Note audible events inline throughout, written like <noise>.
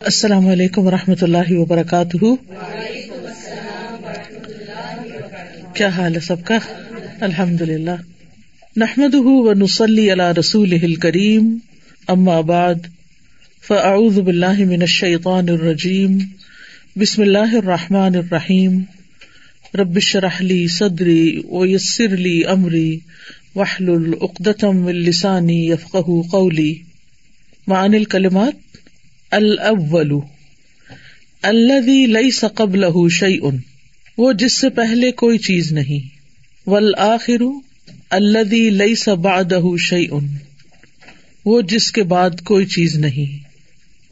السلام علیکم و رحمۃ اللہ وبرکاتہ۔ کیا حال ہے سب کا؟ الحمد للہ نحمد و نسلی اللہ رسول کریم ام آباد فعز باللہ من الشیطان الرجیم۔ بسم اللہ الرحمٰن الرحیم۔ ربش رحلی صدری و یسر علی عمری وحل العقدم السانی یفق قولی۔ معن الکلمات؟ الاول الذي ليس قبله شيء، وہ جس سے پہلے کوئی چیز نہیں۔ والآخر، الذي ليس بعده شيء، وہ جس کے بعد کوئی چیز نہیں۔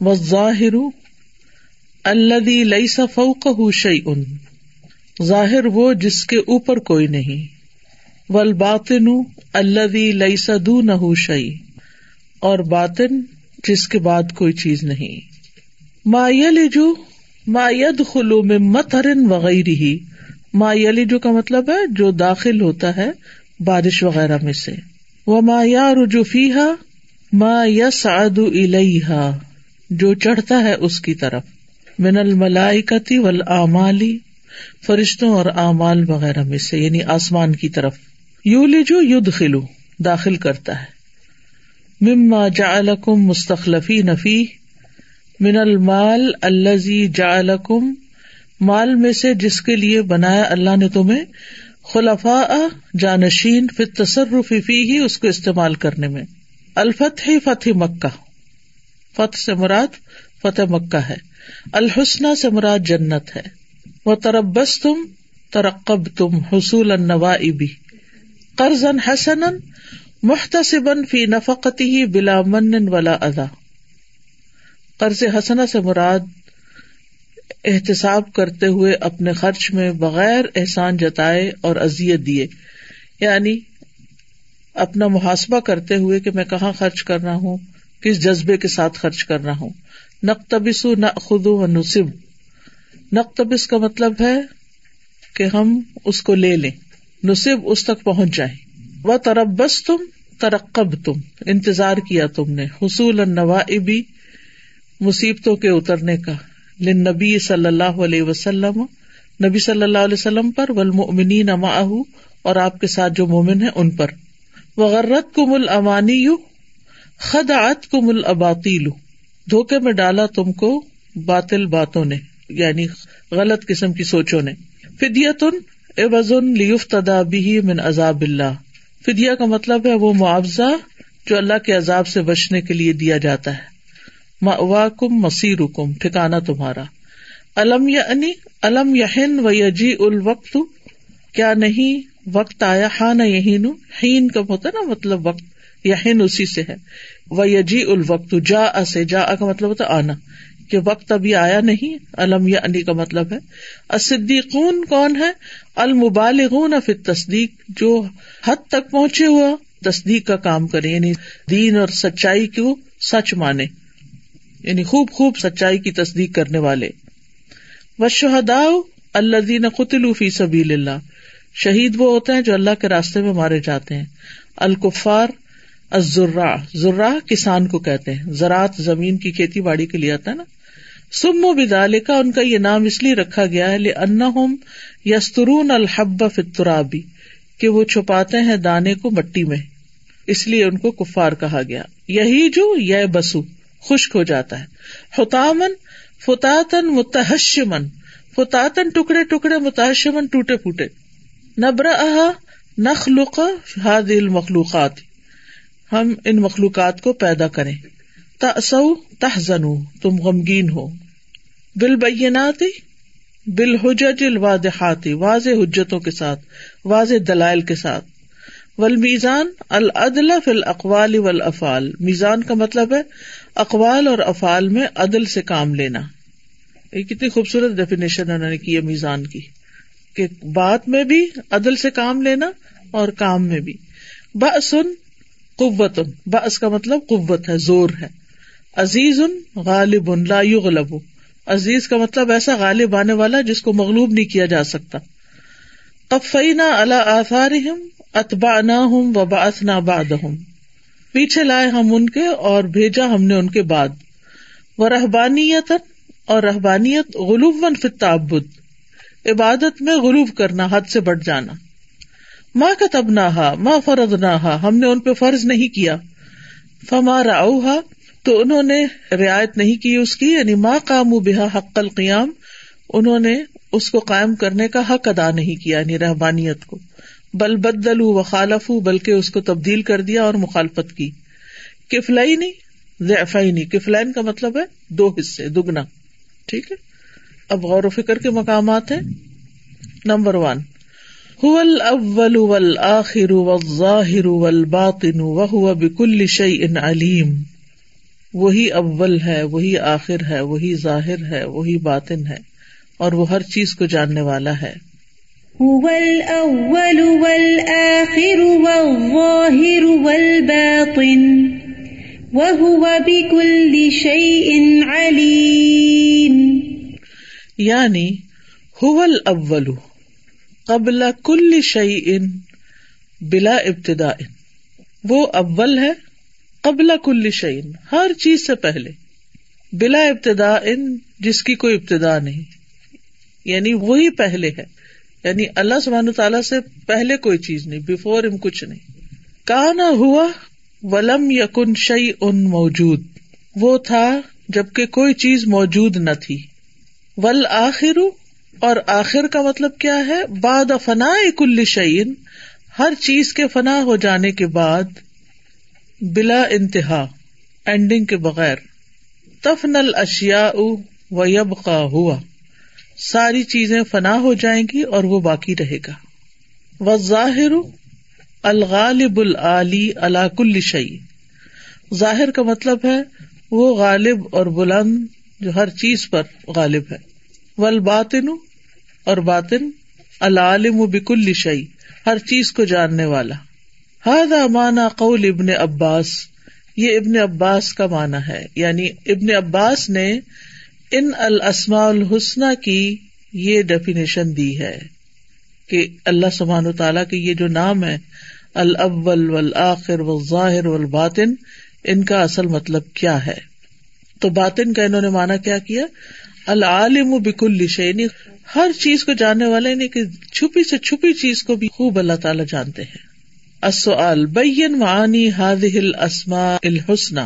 والظاہر، الذي ليس فوقه شيء، ظاہر وہ جس کے اوپر کوئی نہیں۔ والباطن، الذي ليس دونه شيء، اور باطن جس کے بعد کوئی چیز نہیں۔ ما یلجو، ما خلو میں مترن وغیرہ۔ ہی ما یلجو کا مطلب ہے جو داخل ہوتا ہے بارش وغیرہ میں سے۔ وہ ما یا رجوفی ما یس الیہا۔ جو چڑھتا ہے اس کی طرف۔ من الملائکتی والآمالی، فرشتوں اور اعمال وغیرہ میں سے یعنی آسمان کی طرف۔ یو لجو ید خلو داخل کرتا ہے۔ مما جعلکم مستخلفی نفی من المال الزی جعلکم، مال میں سے جس کے لیے بنایا اللہ نے تمہیں خلفا جانشین فی تصرف فی ہی اس کو استعمال کرنے میں۔ الفتح فتح مکہ۔ فتح سے مراد فتح مکہ ہے۔ الحسن سے مراد جنت ہے۔ وہ تربس تم ترقب تم حصول النوا ابی قرض حسن محتسبن فی نفقتی ہی بلا من ولا ادا قرض حسنا سے مراد احتساب کرتے ہوئے اپنے خرچ میں بغیر احسان جتائے اور ازیت دیے۔ یعنی اپنا محاسبہ کرتے ہوئے کہ میں کہاں خرچ کر رہا ہوں، کس جذبے کے ساتھ خرچ کر رہا ہوں۔ نقتبس نہ خدو و نصب نقتبس کا مطلب ہے کہ ہم اس کو لے لیں، نصب اس تک پہنچ جائیں۔ وہ تربس تم ترقب تم انتظار کیا تم نے، حصول ابی مصیبتوں کے اترنے کا لن نبی صلی اللہ علیہ وسلم، نبی صلی اللہ علیہ وسلم پر ولمنی نما اور آپ کے ساتھ جو مومن ہے ان پر۔ وغیرت کم الامانی یو خد آت کم الباطیل دھوکے میں ڈالا تم کو باطل باتوں نے یعنی غلط قسم کی سوچوں نے۔ فدیتن اے وزن لیف تدابی من عذاب اللہ۔ فدیا کا مطلب ہے وہ معاوضہ جو اللہ کے عذاب سے بچنے کے لیے دیا جاتا ہے۔ کم مسیر کم ٹھکانا تمہارا۔ الم یا انی الم یہن و یجی الوقت، کیا نہیں، وقت آیا ہاں نہ یہین ہین کب ہوتا نا مطلب وقت، یہن اسی سے ہے۔ وہ یجی الوقت جا سے جا کا مطلب ہوتا آنا۔ کہ وقت ابھی آیا نہیں، الم یا انی کا مطلب ہے۔ صدیقون کون ہے المبالغون فی تصدیق جو حد تک پہنچے ہوا، تصدیق کا کام کرے یعنی دین اور سچائی کو سچ مانے۔ یعنی خوب خوب سچائی کی تصدیق کرنے والے۔ و شہدا اللہ دین قطل فی سبیل اللہ۔ شہید وہ ہوتے ہیں جو اللہ کے راستے میں مارے جاتے ہیں۔ الکفار ذرا ذرا کسان کو کہتے ہیں۔ زراعت زمین کی کھیتی باڑی کے لیے آتا ہے نا۔ سم و بدال کا ان کا یہ نام اس لیے رکھا گیا ہے ان یسترون الحب فطرابی کہ وہ چھپاتے ہیں دانے کو مٹی میں۔ اس لیے ان کو کفار کہا گیا۔ یہی جو یہ بسو خشک ہو جاتا ہے۔ حتامن فتاتن متحشمن فتاتن ٹکڑے ٹکڑے متحشمن ٹوٹے پھوٹے۔ نبر نخلق ہاد المخلوقات، ہم ان مخلوقات کو پیدا کریں۔ تسو تحزن تم غمگین ہو۔ بال بیناتی بال حجت الواضحاتی واضح حجتوں کے ساتھ، واضح دلائل کے ساتھ۔ ول میزان العدل فل اقوال والافعال۔ میزان کا مطلب ہے اقوال اور افعال میں عدل سے کام لینا۔ یہ کتنی خوبصورت ڈیفینیشن انہوں نے کی ہے میزان کی۔ کہ بات میں بھی عدل سے کام لینا اور کام میں بھی۔ بسن قوت بس کا مطلب قوت ہے، زور ہے۔ عزیز ان غالب ان لا غلب عزیز کا مطلب ایسا غالب آنے والا جس کو مغلوب نہیں کیا جا سکتا. قفینا اللہ آثار اتبا نہ ہوں باد ہوں پیچھے لائے ہم ان کے اور بھیجا ہم نے ان کے بعد. وہ رحبانیت اور رحبانیت غلوب فتعبد عبادت میں غلوب کرنا، حد سے بٹ جانا. ماں کا تب نہ ماں فرد نہ ہم نے ان پہ فرض نہیں کیا. فما راؤ تو انہوں نے رعایت نہیں کی اس کی یعنی ماں کام بحا حق القیام، انہوں نے اس کو قائم کرنے کا حق ادا نہیں کیا یعنی رحبانیت کو۔ بل بدل و خالف بلکہ اس کو تبدیل کر دیا اور مخالفت کی۔ کفلائی نہیں ضعفائی نہیں کفلائن کا مطلب ہے دو حصے، دگنا۔ ٹھیک ہے؟ اب غور و فکر کے مقامات ہیں۔ Number one. اول والآخر والظاہر والباطن، وهو بكل شيء علیم۔ وہی اول ہے وہی آخر ہے وہی ظاہر ہے وہی باطن ہے اور وہ ہر چیز کو جاننے والا ہے۔ هو الأول والآخر والظاهر والباطن وهو بكل شيء یعنی حول اول قبل کل شعی ان بلا ابتدا وہ اول ہے قبل کل شعین ہر چیز سے پہلے، بلا ابتدا ان جس کی کوئی ابتدا نہیں۔ یعنی وہی پہلے ہے۔ یعنی اللہ سبحان تعالیٰ سے پہلے کوئی چیز نہیں بفور ام کچھ نہیں۔ کہا نہ ہوا ولم یقن شعی ان موجود۔ وہ تھا جبکہ کوئی چیز موجود نہ تھی۔ ول آخر اور آخر کا مطلب کیا ہے؟ باد فنا کل شعین ہر چیز کے فنا ہو جانے کے بعد بلا انتہا اینڈنگ کے بغیر، تفن اشیا و یب کا ہوا۔ ساری چیزیں فنا ہو جائیں گی اور وہ باقی رہے گا۔ و ظاہر الغالب العلی اللہ کل شعی ظاہر کا مطلب ہے وہ غالب اور بلند جو ہر چیز پر غالب ہے۔ ول باطن اور باطن العالم بکل شعی ہر چیز کو جاننے والا۔ ہاد مانا قول ابن عباس، یہ ابن عباس کا مانا ہے۔ یعنی ابن عباس نے ان السما الحسن کی یہ ڈیفینیشن دی ہے کہ اللہ سبحان و تعالیٰ کے یہ جو نام ہے، الاول والآخر والظاہر والباطن، ان کا اصل مطلب کیا ہے؟ تو باطن کا انہوں نے مانا کیا کیا؟ العالم بکل شعینی ہر چیز کو جاننے والے یعنی کہ چھپی سے چھپی چیز کو بھی خوب اللہ تعالیٰ جانتے ہیں۔ السؤال بین معانی هذه الاسماء الحسنى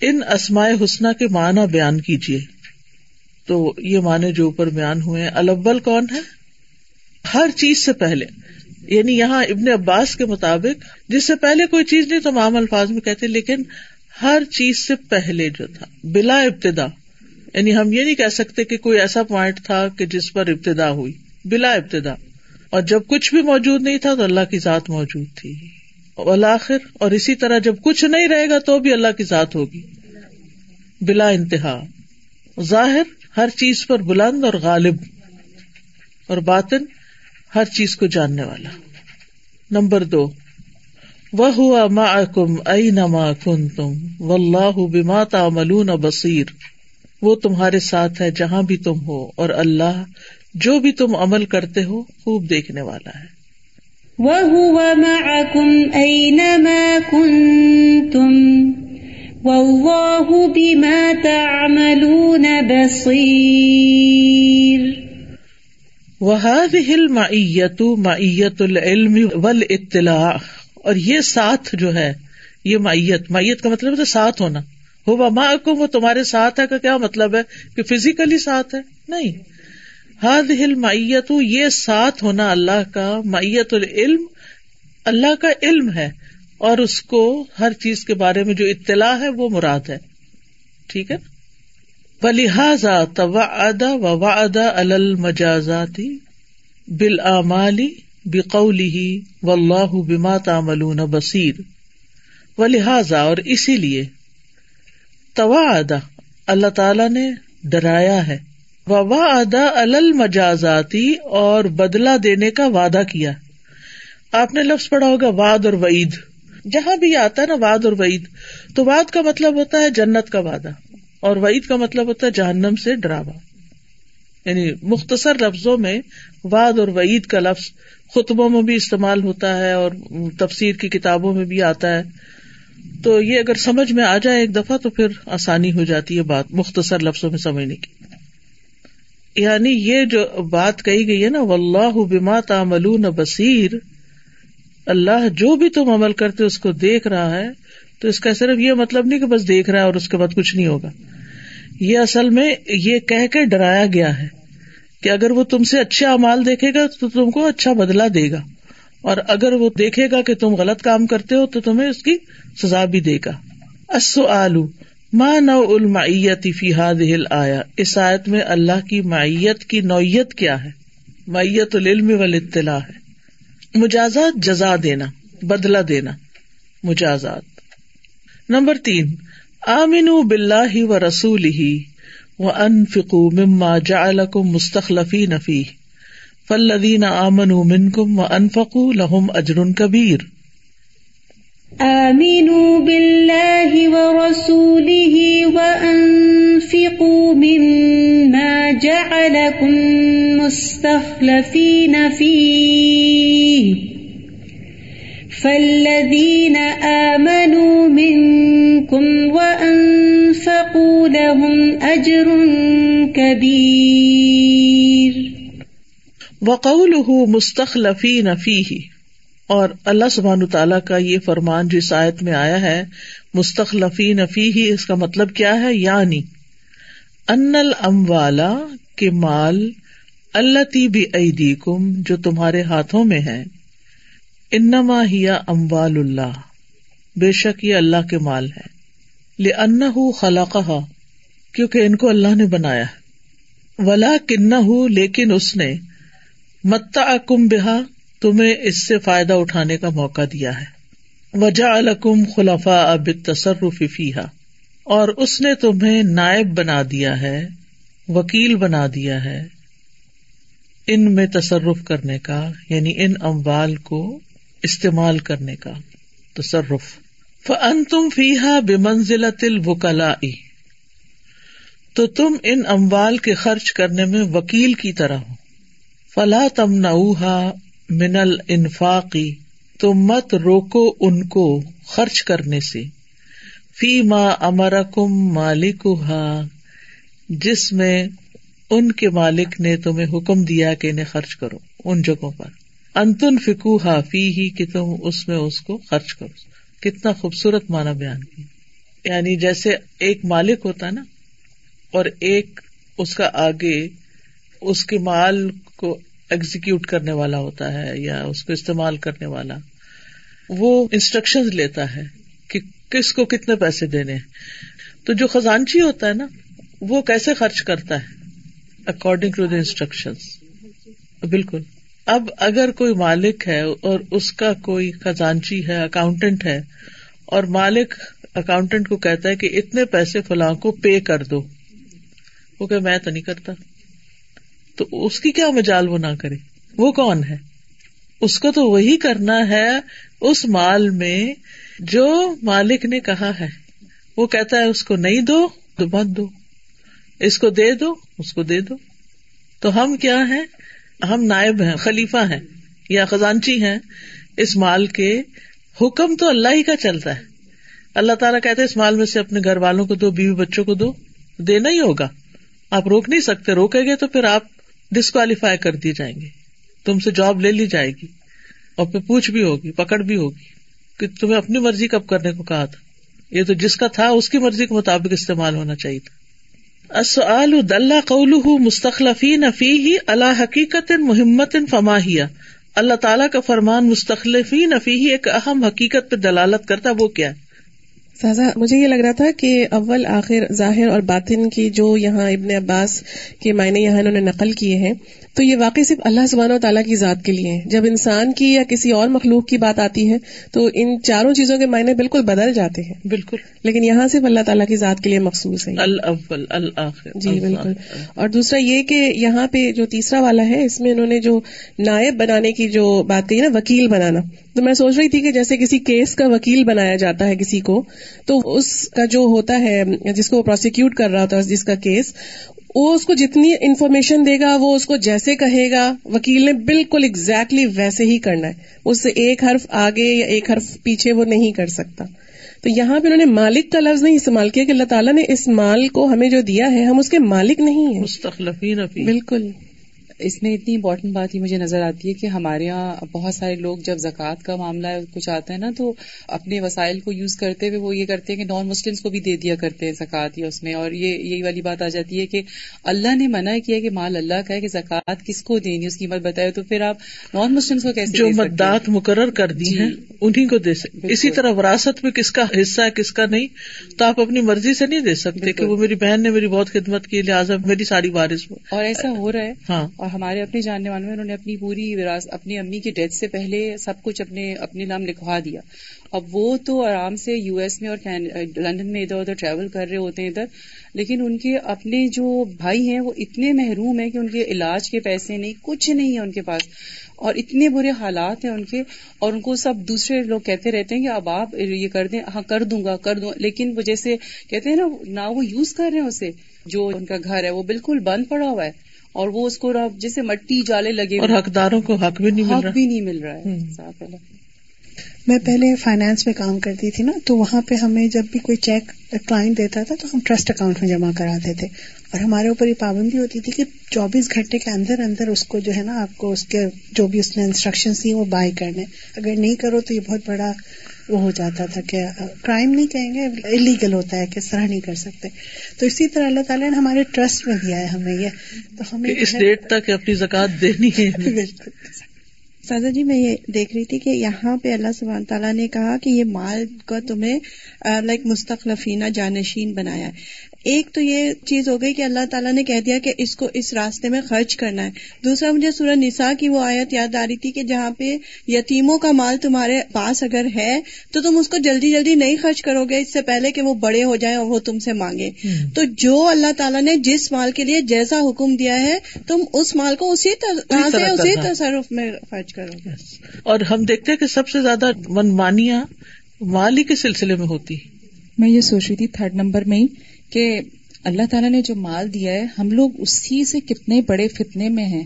ان اسماء حسنہ کے معنی بیان کیجیے تو یہ معنی جو اوپر بیان ہوئے الاول کون ہے؟ ہر چیز سے پہلے یعنی یہاں ابن عباس کے مطابق، جس سے پہلے کوئی چیز نہیں تو عام الفاظ میں کہتے لیکن ہر چیز سے پہلے جو تھا، بلا ابتدا۔ یعنی ہم یہ نہیں کہہ سکتے کہ کوئی ایسا پوائنٹ تھا کہ جس پر ابتدا ہوئی، بلا ابتدا۔ اور جب کچھ بھی موجود نہیں تھا تو اللہ کی ذات موجود تھی۔ بالآخر اور اسی طرح جب کچھ نہیں رہے گا تو بھی اللہ کی ذات ہوگی۔ بلا انتہا۔ ظاہر، ہر چیز پر بلند اور غالب۔ اور باطن، ہر چیز کو جاننے والا۔ نمبر دو۔ وہ ہوا ما کم ائی نما کن تم و اللہ بما تعملون بصیر وہ تمہارے ساتھ ہے جہاں بھی تم ہو، اور اللہ جو بھی تم عمل کرتے ہو خوب دیکھنے والا ہے۔ وَهُوَ مَعَكُمْ أَيْنَمَا كُنْتُمْ وَاللَّهُ بِمَا تَعْمَلُونَ بَصِيرٌ۔ وَهَذِهِ الْمَعِيَّةُ مَعِيَّةُ الْعِلْمِ وَالْإِطِّلَاعِ اور یہ ساتھ جو ہے یہ معیت معیت کا مطلب ہے ساتھ ہونا۔ ہو ماں کو وہ تمہارے ساتھ ہے کا کیا مطلب ہے؟ کہ فزیکلی ساتھ ہے؟ نہیں۔ ہد ہل میت یہ ساتھ ہونا اللہ کا میت العلم، اللہ کا علم ہے، اور اس کو ہر چیز کے بارے میں جو اطلاع ہے وہ مراد ہے۔ ٹھیک ہے؟ بلحاظا تو ادا و وا ادا المجازاتی بال امالی بقولی و اللہ بما تعملون بصیر و لہذا اور اسی لیے توا ادا اللہ تعالی نے ڈرایا ہے۔ وبا ادا المجازاتی اور بدلا دینے کا وعدہ کیا۔ آپ نے لفظ پڑھا ہوگا واد اور وعید۔ جہاں بھی آتا ہے نا واد اور وعید، تو واد کا مطلب ہوتا ہے جنت کا وعدہ، اور وعید کا مطلب ہوتا ہے جہنم سے ڈراوا۔ یعنی مختصر لفظوں میں واد اور وعید کا لفظ خطبوں میں بھی استعمال ہوتا ہے اور تفسیر کی کتابوں میں بھی آتا ہے۔ تو یہ اگر سمجھ میں آ جائے ایک دفعہ تو پھر آسانی ہو جاتی ہے بات مختصر لفظوں میں سمجھنے کی۔ یعنی یہ جو بات کہی گئی ہے نا و اللہ بما تعملون بصیر اللہ جو بھی تم عمل کرتے اس کو دیکھ رہا ہے، تو اس کا صرف یہ مطلب نہیں کہ بس دیکھ رہا ہے اور اس کے بعد کچھ نہیں ہوگا۔ یہ اصل میں یہ کہہ کے ڈرایا گیا ہے کہ اگر وہ تم سے اچھے امال دیکھے گا تو تم کو اچھا بدلا دے گا۔ اور اگر وہ دیکھے گا کہ تم غلط کام کرتے ہو تو تمہیں اس کی سزا بھی دے گا۔ ماں نو المعیت فیحاد ہل آیا اس آیت میں اللہ کی معیت کی نوعیت کیا ہے؟ معیت العلم وال اطلاع ہے۔ مجازات جزا دینا بدلا دینا، مجازات۔ نمبر تین آمین بلّہ و رسول ہی و انفکو مما جعلکم مستخلفی نفی فلدین آمن منکم و انفقو لہم اجر کبیر۔ آمینوا باللہ ورسولہ وانفقوا مما جعلکم مستخلفین فیہ فالذین آمنوا منکم وانفقوا لهم اجر کبیر وقوله مستخلفین فیہ اور اللہ سبحان تعالیٰ کا یہ فرمان جو آیت میں آیا ہے، مستخلفین فیہ اس کا مطلب کیا ہے؟ یعنی ان الاموالا کے مال اللہ تی بھی کم جو تمہارے ہاتھوں میں ہے، انما ہیا اموال اللہ، بے شک یہ اللہ کے مال ہے لے ان کیونکہ ان کو اللہ نے بنایا ولا کن لیکن اس نے متا کم بہا تمہیں اس سے فائدہ اٹھانے کا موقع دیا ہے۔ وجا الکم خلفا اب تصرف فیحا اور اس نے تمہیں نائب بنا دیا ہے، وکیل بنا دیا ہے ان میں تصرف کرنے کا یعنی ان اموال کو استعمال کرنے کا تصرف۔ فن تم فیحا بے منزل تل تو تم ان اموال کے خرچ کرنے میں وکیل کی طرح ہو۔ فلا تم نوحا منل انفاقی، تو مت روکو ان کو خرچ کرنے سے۔ فی ماں امر کم مالک جس میں ان کے مالک نے تمہیں حکم دیا کہ انہیں خرچ کرو ان جگہوں پر۔ انتن فکو ہا فی ہی کہ تم اس میں اس کو خرچ کرو۔ کتنا خوبصورت مانا بیان کیا۔ یعنی جیسے ایک مالک ہوتا نا، اور ایک اس کا آگے اس کے مال کو ایگزیکٹ کرنے والا ہوتا ہے یا اس کو استعمال کرنے والا، وہ انسٹرکشن لیتا ہے کہ کس کو کتنے پیسے دینے تو جو خزانچی ہوتا ہے نا، وہ کیسے خرچ کرتا ہے؟ اکارڈنگ ٹو دا انسٹرکشن بالکل۔ اب اگر کوئی مالک ہے اور اس کا کوئی خزانچی ہے اکاؤنٹنٹ ہے، اور مالک اکاؤنٹنٹ کو کہتا ہے کہ اتنے پیسے فلاں کو پے کر دو۔ وہ کہ میں تو نہیں کرتا۔ تو اس کی کیا مجال وہ نہ کرے؟ وہ کون ہے؟ اس کو تو وہی کرنا ہے اس مال میں جو مالک نے کہا ہے۔ وہ کہتا ہے اس کو نہیں دو، تو مت دو۔ اس کو دے دو، اس کو دے دو۔ تو ہم کیا ہے ہم نائب ہیں، خلیفہ ہیں یا خزانچی ہیں۔ اس مال کے حکم تو اللہ ہی کا چلتا ہے۔ اللہ تعالیٰ کہتے اس مال میں سے اپنے گھر والوں کو دو، بیوی بچوں کو دو۔ دینا ہی ہوگا۔ آپ روک نہیں سکتے، روکے گے تو پھر آپ ڈسکوالیفائی کر دی جائیں گے تم سے جاب لے لی جائے گی اور پھر پوچھ بھی ہوگی، پکڑ بھی ہوگی کہ تمہیں اپنی مرضی کب کرنے کو کہا تھا۔ یہ تو جس کا تھا، اس کی مرضی کے مطابق استعمال ہونا چاہیے تھا۔ قول مستخلفی نفی ہی اللہ حقیقت محمت فماہیا اللہ تعالیٰ کا فرمان مستخلفی نفی ہی ایک اہم حقیقت پہ دلالت کرتا، وہ کیا سازا مجھے یہ لگ رہا تھا کہ اول آخر ظاہر اور باطن کی جو یہاں ابن عباس کے معنی یہاں انہوں نے نقل کیے ہیں تو یہ واقعی صرف اللہ سبحانہ و تعالیٰ کی ذات کے لیے جب انسان کی یا کسی اور مخلوق کی بات آتی ہے تو ان چاروں چیزوں کے معنی بالکل بدل جاتے ہیں۔ بالکل۔ لیکن یہاں صرف اللہ تعالیٰ کی ذات کے لیے مخصوص ہے۔ جی بالکل۔ اور دوسرا یہ کہ یہاں پہ جو تیسرا والا ہے اس میں انہوں نے جو نائب بنانے کی جو بات کہی نا وکیل بنانا تو میں سوچ رہی تھی کہ جیسے کسی کیس کا وکیل بنایا جاتا ہے کسی کو تو اس کا جو ہوتا ہے جس کو وہ پروسیکیوٹ کر رہا ہوتا ہے جس کا کیس وہ اس کو جتنی انفارمیشن دے گا وہ اس کو جیسے کہے گا۔ وکیل نے بالکل اگزیکٹلی ویسے ہی کرنا ہے۔ اس سے ایک حرف آگے یا ایک حرف پیچھے وہ نہیں کر سکتا۔ تو یہاں پہ انہوں نے مالک کا لفظ نہیں استعمال کیا کہ اللہ تعالیٰ نے اس مال کو ہمیں جو دیا ہے ہم اس کے مالک نہیں ہیں۔ بالکل۔ اس میں اتنی امپورٹنٹ بات یہ مجھے نظر آتی ہے کہ ہمارے یہاں بہت سارے لوگ جب زکوٰۃ کا معاملہ کچھ آتا ہے نا تو اپنے وسائل کو یوز کرتے ہوئے وہ یہ کرتے ہیں کہ نان مسلمس کو بھی دے دیا کرتے ہیں زکوٰۃ یا اس میں۔ اور یہ یہی والی بات آ جاتی ہے کہ اللہ نے منع کیا کہ مال اللہ کا ہے کہ زکوٰۃ کس کو دینی اس قیمت بتائے تو پھر آپ نان مسلمس کو کیسے جو مدات مقرر کر دی جی۔ ہیں انہیں کو دے سکتے اسی طرح وراثت میں کس کا حصہ ہے کس کا نہیں تو آپ اپنی مرضی سے نہیں دے سکتے کہ وہ میری بہن نے میری بہت خدمت کی لہٰذا میری ساری بارش اور ایسا ہو رہا ہے۔ ہاں۔ ہمارے اپنے جاننے والوں میں انہوں نے اپنی پوری اپنی امی کی ڈیتھ سے پہلے سب کچھ اپنے اپنے نام لکھوا دیا۔ اب وہ تو آرام سے یو ایس میں اور لندن میں ادھر ادھر ٹریول کر رہے ہوتے ہیں ادھر، لیکن ان کے اپنے جو بھائی ہیں وہ اتنے محروم ہیں کہ ان کے علاج کے پیسے نہیں، کچھ نہیں ہے ان کے پاس۔ اور اتنے برے حالات ہیں ان کے، اور ان کو سب دوسرے لوگ کہتے رہتے ہیں کہ اب آپ یہ کر دیں ہاں کر دوں گا، کر دوں۔ لیکن وہ جیسے کہتے ہیں نا، نہ وہ یوز کر رہے ہیں اسے، جو ان کا گھر ہے، وہ بالکل بند پڑا ہوا ہے۔ اور وہ اس کو جیسے مٹی جالے لگے اور حقداروں کو حق بھی نہیں حق بھی نہیں مل رہا ہے۔ میں پہلے فائنانس میں کام کرتی تھی نا تو وہاں پہ ہمیں جب بھی کوئی چیک کلائنٹ دیتا تھا تو ہم ٹرسٹ اکاؤنٹ میں جمع کراتے تھے۔ اور ہمارے اوپر یہ پابندی ہوتی تھی کہ چوبیس گھنٹے کے اندر اندر اس کو جو ہے نا آپ کو اس کے جو بھی اس نے انسٹرکشن دی وہ بائی کرنے۔ اگر نہیں کرو تو یہ بہت بڑا وہ ہو جاتا تھا کہ کرائم نہیں کہیں گے انلیگل ہوتا ہے کہ طرح نہیں کر سکتے۔ تو اسی طرح اللہ تعالیٰ نے ہمارے ٹرسٹ میں دیا ہے ہمیں یہ۔ تو ہمیں اس ڈیٹ تک اپنی زکات دینی ہے۔ <laughs> سازا جی میں یہ دیکھ رہی تھی کہ یہاں پہ اللہ سبحانہ تعالیٰ نے کہا کہ یہ مال کو تمہیں لائک مستقلفینہ جانشین بنایا ہے۔ ایک تو یہ چیز ہو گئی کہ اللہ تعالیٰ نے کہہ دیا کہ اس کو اس راستے میں خرچ کرنا ہے۔ دوسرا مجھے سورہ نساء کی وہ آیت یاد آ رہی تھی کہ جہاں پہ یتیموں کا مال تمہارے پاس اگر ہے تو تم اس کو جلدی جلدی نہیں خرچ کرو گے اس سے پہلے کہ وہ بڑے ہو جائیں اور وہ تم سے مانگے۔ تو جو اللہ تعالیٰ نے جس مال کے لیے جیسا حکم دیا ہے تم اس مال کو اسی طرح سے اسی تصرف میں خرچ کرو گے۔ اور ہم دیکھتے کہ سب سے زیادہ منمانیاں مالی کے سلسلے میں ہوتی۔ میں یہ سوچ رہی تھی تھرڈ نمبر میں کہ اللہ تعالیٰ نے جو مال دیا ہے، ہم لوگ اسی سے کتنے بڑے فتنے میں ہیں۔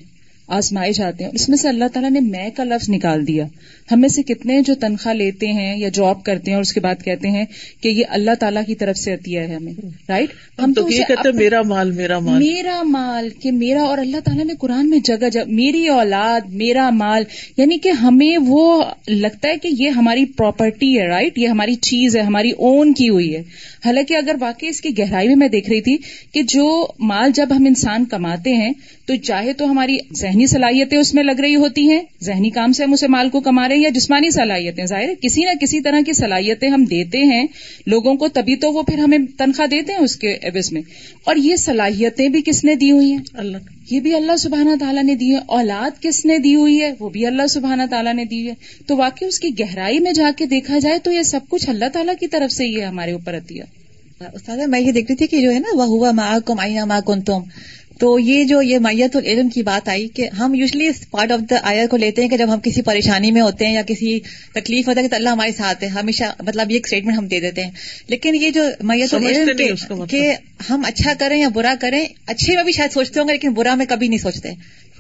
آزمائے جاتے ہیں۔ اس میں سے اللہ تعالیٰ نے میں کا لفظ نکال دیا۔ ہمیں سے کتنے جو تنخواہ لیتے ہیں یا جاب کرتے ہیں اور اس کے بعد کہتے ہیں کہ یہ اللہ تعالیٰ کی طرف سے عطیہ ہے ہمیں۔ رائٹ ہم تو یہ کہتے ہیں میرا مال میرا مال. میرا مال کہ میرا اور اللہ تعالیٰ نے قرآن میں جگہ جگہ میری اولاد میرا مال۔ یعنی کہ ہمیں وہ لگتا ہے کہ یہ ہماری پراپرٹی ہے رائٹ یہ ہماری چیز ہے ہماری اون کی ہوئی ہے۔ حالانکہ اگر واقعی اس کی گہرائی میں میں دیکھ رہی تھی کہ جو مال جب ہم انسان کماتے ہیں تو چاہے تو ہماری ذہنی صلاحیتیں اس میں لگ رہی ہوتی ہیں ذہنی کام سے ہم اسے مال کو کما رہے ہیں یا جسمانی صلاحیتیں؟ ظاہر ہے کسی نہ کسی طرح کی صلاحیتیں ہم دیتے ہیں لوگوں کو تبھی تو وہ پھر ہمیں تنخواہ دیتے ہیں اس کے عوض میں۔ اور یہ صلاحیتیں بھی کس نے دی ہوئی ہیں؟ اللہ۔ یہ بھی اللہ سبحانہ تعالیٰ نے دی ہے۔ اولاد کس نے دی ہوئی ہے؟ وہ بھی اللہ سبحانہ تعالیٰ نے دی ہے۔ تو واقعی اس کی گہرائی میں جا کے دیکھا جائے تو یہ سب کچھ اللہ تعالیٰ کی طرف سے یہ ہمارے اوپر ہے استاد میں یہ دیکھ رہی تھی کہ جو ہے نا وہ ہوا ماں کم آئی ماں کن تم تو یہ جو یہ میت العلم کی بات آئی کہ ہم یوزلی اس پارٹ آف دا آئر کو لیتے ہیں کہ جب ہم کسی پریشانی میں ہوتے ہیں یا کسی تکلیف ہوتا ہے تو اللہ ہمارے ساتھ ہے ہمیشہ مطلب یہ ایک اسٹیٹمنٹ ہم دے دیتے ہیں۔ لیکن یہ جو میت العلم مطلب۔ کہ ہم اچھا کریں یا برا کریں اچھے میں بھی شاید سوچتے ہوں گے لیکن برا میں کبھی نہیں سوچتے۔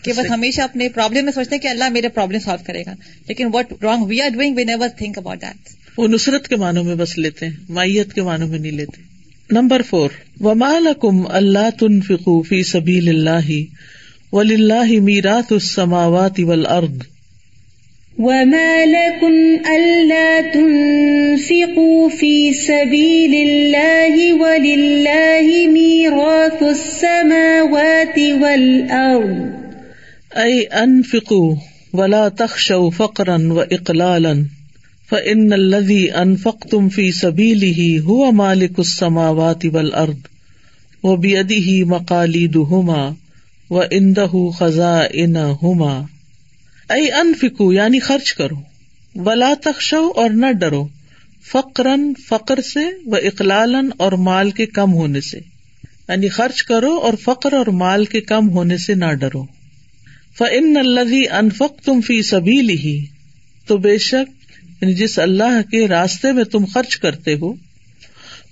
کہ بس ہمیشہ اپنے پرابلم میں سوچتے ہیں کہ اللہ میرے پرابلم سالو کرے گا۔ لیکن what wrong we are doing we never think about that وہ نصرت کے معنوں میں بس لیتے ہیں مائیت کے معنوں میں نہیں لیتے۔ نمبر فور ومال کم اللہ تن فی سبیل اللہ ولی اللہ میرات السماوات والارض وما لكم ألا تنفقوا في سبيل الله ولله ميراث السماوات والأرض۔ أي أنفقوا ولا تخشوا فقرا وإقلالا۔ فن الدی انفق تم فی سبیلی ہی ہو مالک السماوات والارض و بیدی ہی مقالی و اندہ خزا ان ہوما اے انفکو یعنی خرچ کرو۔ ولا تخشو اور نہ ڈرو۔ فقرن فقر سے و اقلالن اور مال کے کم ہونے سے۔ یعنی خرچ کرو اور فقر اور مال کے کم ہونے سے نہ ڈرو۔ فن الدی انفق تم فی سبیلی ہی تو بے شک یعنی جس اللہ کے راستے میں تم خرچ کرتے ہو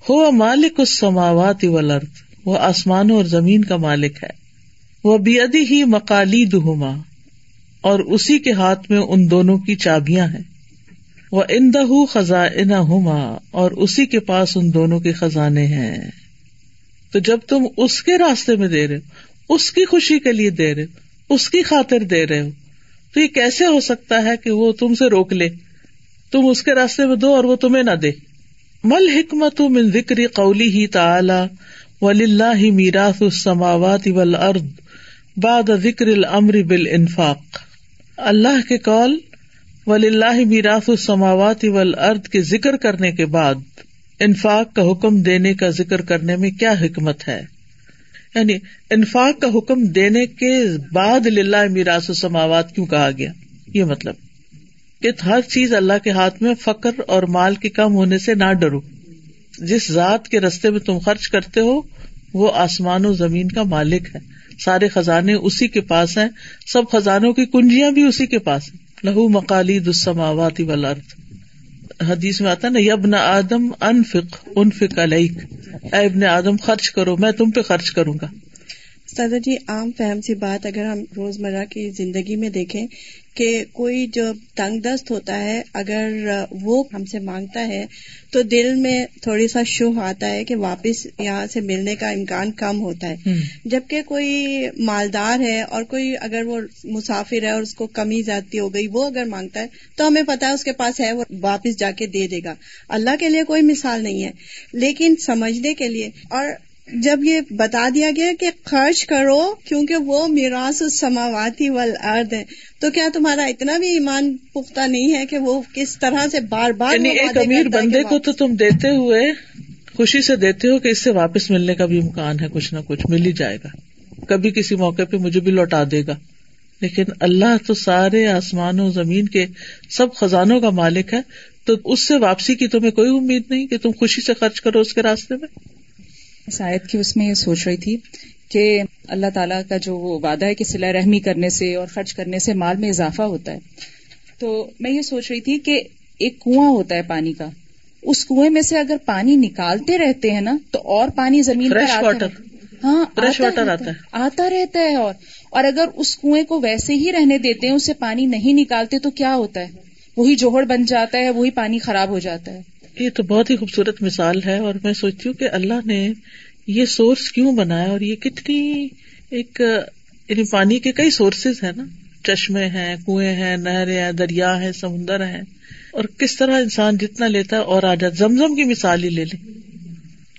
ہو مالک اس سماوات ولرد وہ آسمانوں اور زمین کا مالک ہے۔ وہ بیدی ہی مکالی دہما اور اسی کے ہاتھ میں ان دونوں کی چابیاں ہیں۔ وہ اندہ خزاں ہوما اور اسی کے پاس ان دونوں کے خزانے ہیں۔ تو جب تم اس کے راستے میں دے رہے ہو، اس کی خوشی کے لیے دے رہے ہو، اس کی خاطر دے رہے ہو، تو یہ کیسے ہو سکتا ہے کہ وہ تم سے روک لے؟ تم اس کے راستے میں دو اور وہ تمہیں نہ دے۔ مل حکمت من ذکری قولی ہی تعلی ولی اللہ میراث السماوات والارض بعد ذکر الامر بالانفاق اللہ کے قول ولی اللہ میراث السماوات والارض کے ذکر کرنے کے بعد، انفاق کا حکم دینے کا ذکر کرنے میں کیا حکمت ہے؟ یعنی انفاق کا حکم دینے کے بعد للہ میراث السماوات کیوں کہا گیا؟ یہ مطلب۔ کہ ہر چیز اللہ کے ہاتھ میں فکر اور مال کے کم ہونے سے نہ ڈرو۔ جس ذات کے رستے میں تم خرچ کرتے ہو، وہ آسمان و زمین کا مالک ہے۔ سارے خزانے اسی کے پاس ہیں، سب خزانوں کی کنجیاں بھی اسی کے پاس ہیں۔ لہو مکالی دسماواتی ولرد حدیث میں آتا نا یب نہ آدم انفک انفک اے ابن آدم، خرچ کرو، میں تم پہ خرچ کروں گا۔ سادہ جی عام فہم سی بات اگر ہم روزمرہ کی زندگی میں دیکھیں کہ کوئی جو تنگ دست ہوتا ہے اگر وہ ہم سے مانگتا ہے تو دل میں تھوڑی سا شوہ آتا ہے کہ واپس یہاں سے ملنے کا امکان کم ہوتا ہے۔ جبکہ کوئی مالدار ہے اور کوئی اگر وہ مسافر ہے اور اس کو کمی زیادتی ہو گئی وہ اگر مانگتا ہے تو ہمیں پتا ہے اس کے پاس ہے وہ واپس جا کے دے دے گا۔ اللہ کے لیے کوئی مثال نہیں ہے۔ لیکن سمجھنے کے لیے اور جب یہ بتا دیا گیا کہ خرچ کرو کیونکہ وہ میراث سماواتی ارد ہے تو کیا تمہارا اتنا بھی ایمان پختہ نہیں ہے کہ وہ کس طرح سے بار بار یعنی ایک امیر بندے کو تو تم دیتے ہوئے خوشی سے دیتے ہو کہ اس سے واپس ملنے کا بھی امکان ہے کچھ نہ کچھ مل ہی جائے گا۔ کبھی کسی موقع پہ مجھے بھی لوٹا دے گا۔ لیکن اللہ تو سارے آسمان و زمین کے سب خزانوں کا مالک ہے تو اس سے واپسی کی تمہیں کوئی امید نہیں کہ تم خوشی سے خرچ کرو اس کے راستے میں؟ شاید کی اس میں یہ سوچ رہی تھی کہ اللہ تعالیٰ کا جو وعدہ ہے کہ سلا رحمی کرنے سے اور خرچ کرنے سے مال میں اضافہ ہوتا ہے۔ تو میں یہ سوچ رہی تھی کہ ایک کنواں ہوتا ہے پانی کا۔ اس کنویں میں سے اگر پانی نکالتے رہتے ہیں نا تو اور پانی زمین پر ہاں واٹر آتا ہے۔ آتا رہتا ہے اور۔ اور اگر اس کنویں کو ویسے ہی رہنے دیتے ہیں اسے پانی نہیں نکالتے تو کیا ہوتا ہے؟ وہی جوہر بن جاتا ہے وہی پانی خراب ہو جاتا ہے۔ یہ تو بہت ہی خوبصورت مثال ہے اور میں سوچتی ہوں کہ اللہ نے یہ سورس کیوں بنایا اور یہ کتنی ایک یعنی پانی کے کئی سورسز ہیں نا۔ چشمے ہیں، کنویں ہیں نہریں ہیں، دریا ہے سمندر ہیں۔ اور کس طرح انسان جتنا لیتا ہے اور آ جاتا زمزم کی مثال ہی لے لے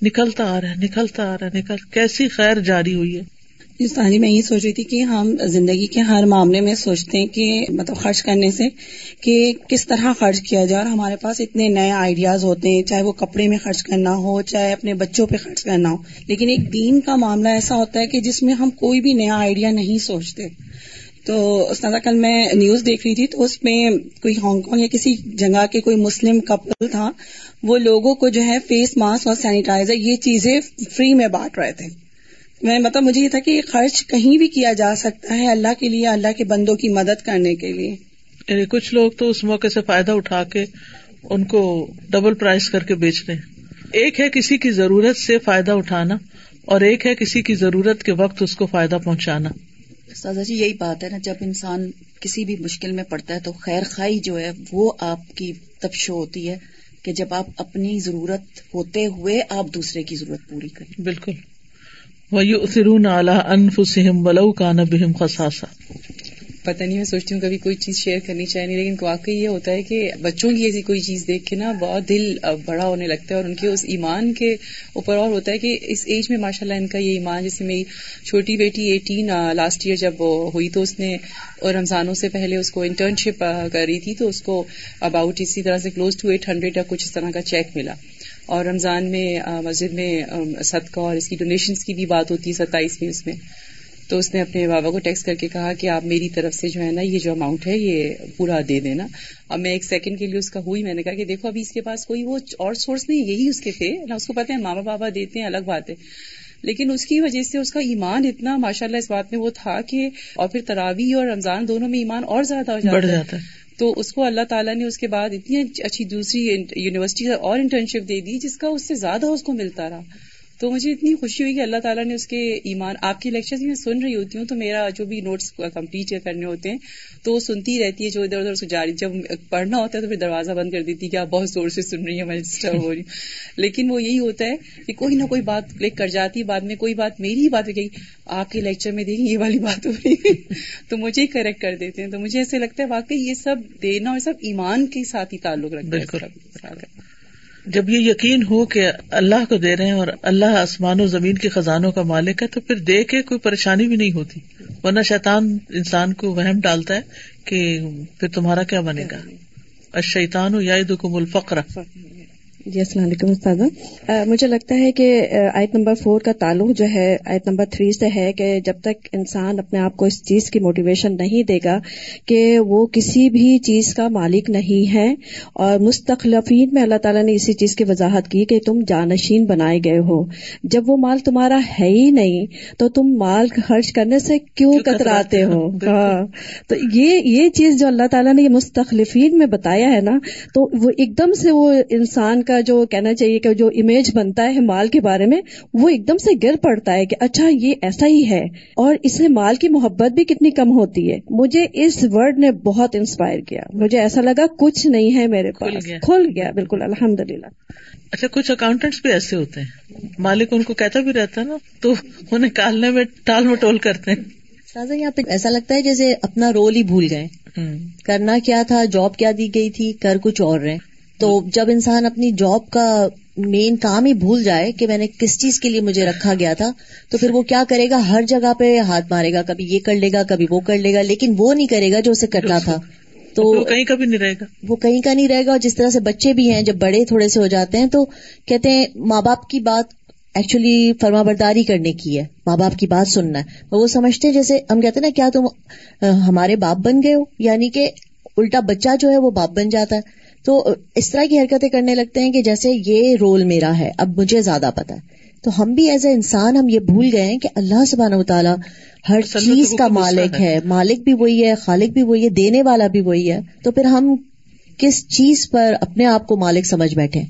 نکلتا آ رہا ہے، نکلتا آ رہا ہے، نکل۔ کیسی خیر جاری ہوئی ہے۔ جی میں یہ سوچ رہی تھی کہ ہم زندگی کے ہر معاملے میں سوچتے ہیں کہ مطلب خرچ کرنے سے کہ کس طرح خرچ کیا جائے اور ہمارے پاس اتنے نئے آئیڈیاز ہوتے ہیں، چاہے وہ کپڑے میں خرچ کرنا ہو، چاہے اپنے بچوں پہ خرچ کرنا ہو۔ لیکن ایک دین کا معاملہ ایسا ہوتا ہے کہ جس میں ہم کوئی بھی نیا آئیڈیا نہیں سوچتے۔ تو استاد کل میں نیوز دیکھ رہی تھی تو اس میں کوئی ہانگ کانگ یا کسی جگہ کے کوئی مسلم کپل تھا، وہ لوگوں کو جو ہے فیس ماسک اور سینیٹائزر یہ چیزیں فری میں بانٹ رہے تھے۔ میں مطلب مجھے یہ تھا کہ خرچ کہیں بھی کیا جا سکتا ہے اللہ کے لیے اللہ کے بندوں کی مدد کرنے کے لیے۔ یعنی کچھ لوگ تو اس موقع سے فائدہ اٹھا کے ان کو ڈبل پرائز کر کے بیچ رہے ہیں ایک ہے کسی کی ضرورت سے فائدہ اٹھانا اور ایک ہے کسی کی ضرورت کے وقت اس کو فائدہ پہنچانا۔ سازا جی یہی بات ہے نا جب انسان کسی بھی مشکل میں پڑتا ہے تو خیر خائی جو ہے وہ آپ کی تبشو ہوتی ہے کہ جب آپ اپنی ضرورت ہوتے ہوئے آپ دوسرے کی ضرورت پوری کریں۔ بالکل۔ وَيُؤْثِرُونَ عَلَىٰ أَنفُسِهِمْ وَلَوْ كَانَ بِهِمْ خَصَاصَةٌ پتہ نہیں، میں سوچتی ہوں کبھی کوئی چیز شیئر کرنی چاہیے لیکن واقعی یہ ہوتا ہے کہ بچوں کی ایسی کوئی چیز دیکھ کے نا بہت دل بڑا ہونے لگتا ہے اور ان کے اس ایمان کے اوپر اور ہوتا ہے کہ اس ایج میں ماشاء اللہ ان کا یہ ایمان، جیسے میری چھوٹی بیٹی ایٹین لاسٹ ایئر جب ہوئی تو اس نے اور رمضانوں سے پہلے اس کو انٹرنشپ کر رہی تھی تو اس کو اباؤٹ اسی طرح سے کلوز ٹو ایٹ ہنڈریڈ یا کچھ اس طرح کا چیک ملا۔ اور رمضان میں مسجد میں صدقہ اور اس کی ڈونیشنس کی بھی بات ہوتی ہے ستائیسویں اس میں۔ تو اس نے اپنے بابا کو ٹیکس کر کے کہا کہ آپ میری طرف سے جو ہے نا، یہ جو اماؤنٹ ہے، یہ پورا دے دینا۔ اب میں ایک سیکنڈ کے لیے اس کا ہوئی میں نے کہا کہ دیکھو، ابھی اس کے پاس کوئی وہ اور سورس نہیں، یہی اس کے تھے۔ نہ اس کو پتہ ہے، ماما بابا دیتے ہیں، الگ بات ہے۔ لیکن اس کی وجہ سے اس کا ایمان اتنا ماشاء اللہ اس بات میں وہ تھا کہ اور پھر تراوی اور رمضان دونوں میں ایمان اور زیادہ ہو جاتا ہے۔ تو اس کو اللہ تعالیٰ نے اس کے بعد اتنی اچھی دوسری یونیورسٹی اور انٹرنشپ دے دی جس کا اس سے زیادہ اس کو ملتا رہا۔ تو مجھے اتنی خوشی ہوئی کہ اللہ تعالیٰ نے اس کے ایمان آپ کے لیکچر میں سن رہی ہوتی ہوں تو میرا جو بھی نوٹس کمپلیٹ کرنے ہوتے ہیں تو وہ سنتی رہتی ہے جو ادھر ادھر جاری جب پڑھنا ہوتا ہے تو پھر دروازہ بند کر دیتی ہے کہ آپ بہت زور سے سن رہی ہیں میں ڈسٹرب ہو رہی ہوں۔ لیکن وہ یہی ہوتا ہے کہ کوئی نہ کوئی بات کلک کر جاتی ہے بعد میں کوئی بات میری ہی بات ہو گئی آپ کے لیکچر میں دیکھیں یہ والی بات ہو رہی ہے۔ <laughs> تو مجھے ہی کریکٹ کر دیتے ہیں۔ تو مجھے ایسے لگتا ہے واقعی یہ سب دینا اور سب ایمان کے ساتھ ہی تعلق رکھتا ہے۔ جب یہ یقین ہو کہ اللہ کو دے رہے ہیں اور اللہ آسمان و زمین کے خزانوں کا مالک ہے، تو پھر دے کے کوئی پریشانی بھی نہیں ہوتی۔ ورنہ شیطان انسان کو وہم ڈالتا ہے کہ پھر تمہارا کیا بنے گا؟ اشیتان یا دکم الفقر۔ جی السلام علیکم استاد مجھے لگتا ہے کہ آیت نمبر فور کا تعلق جو ہے آیت نمبر تھری سے ہے کہ جب تک انسان اپنے آپ کو اس چیز کی موٹیویشن نہیں دے گا کہ وہ کسی بھی چیز کا مالک نہیں ہے اور مستقلفین میں اللہ تعالیٰ نے اسی چیز کی وضاحت کی کہ تم جانشین بنائے گئے ہو۔ جب وہ مال تمہارا ہے ہی نہیں تو تم مال خرچ کرنے سے کیوں کتراتے ہو؟ ہاں۔ تو یہ یہ چیز جو اللہ تعالیٰ نے یہ مستقلفین میں بتایا ہے نا تو وہ ایک دم سے وہ انسان کا جو کہنا چاہیے کہ جو امیج بنتا ہے مال کے بارے میں وہ ایک دم سے گر پڑتا ہے کہ اچھا یہ ایسا ہی ہے۔ اور اس سے مال کی محبت بھی کتنی کم ہوتی ہے۔ مجھے اس ورڈ نے بہت انسپائر کیا۔ مجھے ایسا لگا کچھ نہیں ہے میرے پاس۔ کھل گیا بالکل الحمد للہ اچھا کچھ اکاؤنٹینٹس بھی ایسے ہوتے ہیں۔ مالک ان کو کہتا بھی رہتا ہے نا تو انہیں نکالنے میں ٹال مٹول کرتے ہیں۔ یہاں پہ ایسا لگتا ہے جیسے اپنا رول ہی بھول گئے کرنا کیا تھا جاب کیا دی گئی تھی کر کچھ اور رہے۔ تو جب انسان اپنی جاب کا مین کام ہی بھول جائے کہ میں نے کس چیز کے لیے مجھے رکھا گیا تھا تو پھر وہ کیا کرے گا؟ ہر جگہ پہ ہاتھ مارے گا کبھی یہ کر لے گا کبھی وہ کر لے گا لیکن وہ نہیں کرے گا جو اسے کرنا تھا۔ تو کہیں کا بھی نہیں رہے گا۔ وہ کہیں کا نہیں رہے گا اور جس طرح سے بچے بھی ہیں جب بڑے تھوڑے سے ہو جاتے ہیں تو کہتے ہیں ماں باپ کی بات ایکچولی فرما برداری کرنے کی ہے ماں باپ کی بات سننا ہے۔ وہ سمجھتے ہیں جیسے ہم کہتے ہیں نا کیا تم ہمارے باپ بن گئے ہو؟ یعنی کہ الٹا بچہ جو ہے وہ باپ بن جاتا ہے۔ تو اس طرح کی حرکتیں کرنے لگتے ہیں کہ جیسے یہ رول میرا ہے اب مجھے زیادہ پتا ہے۔ تو ہم بھی ایز اے انسان ہم یہ بھول گئے ہیں کہ اللہ سبحانہ و تعالیٰ ہر چیز کا مالک ہے مالک بھی وہی ہے خالق بھی وہی ہے دینے والا بھی وہی ہے۔ تو پھر ہم کس چیز پر اپنے آپ کو مالک سمجھ بیٹھے؟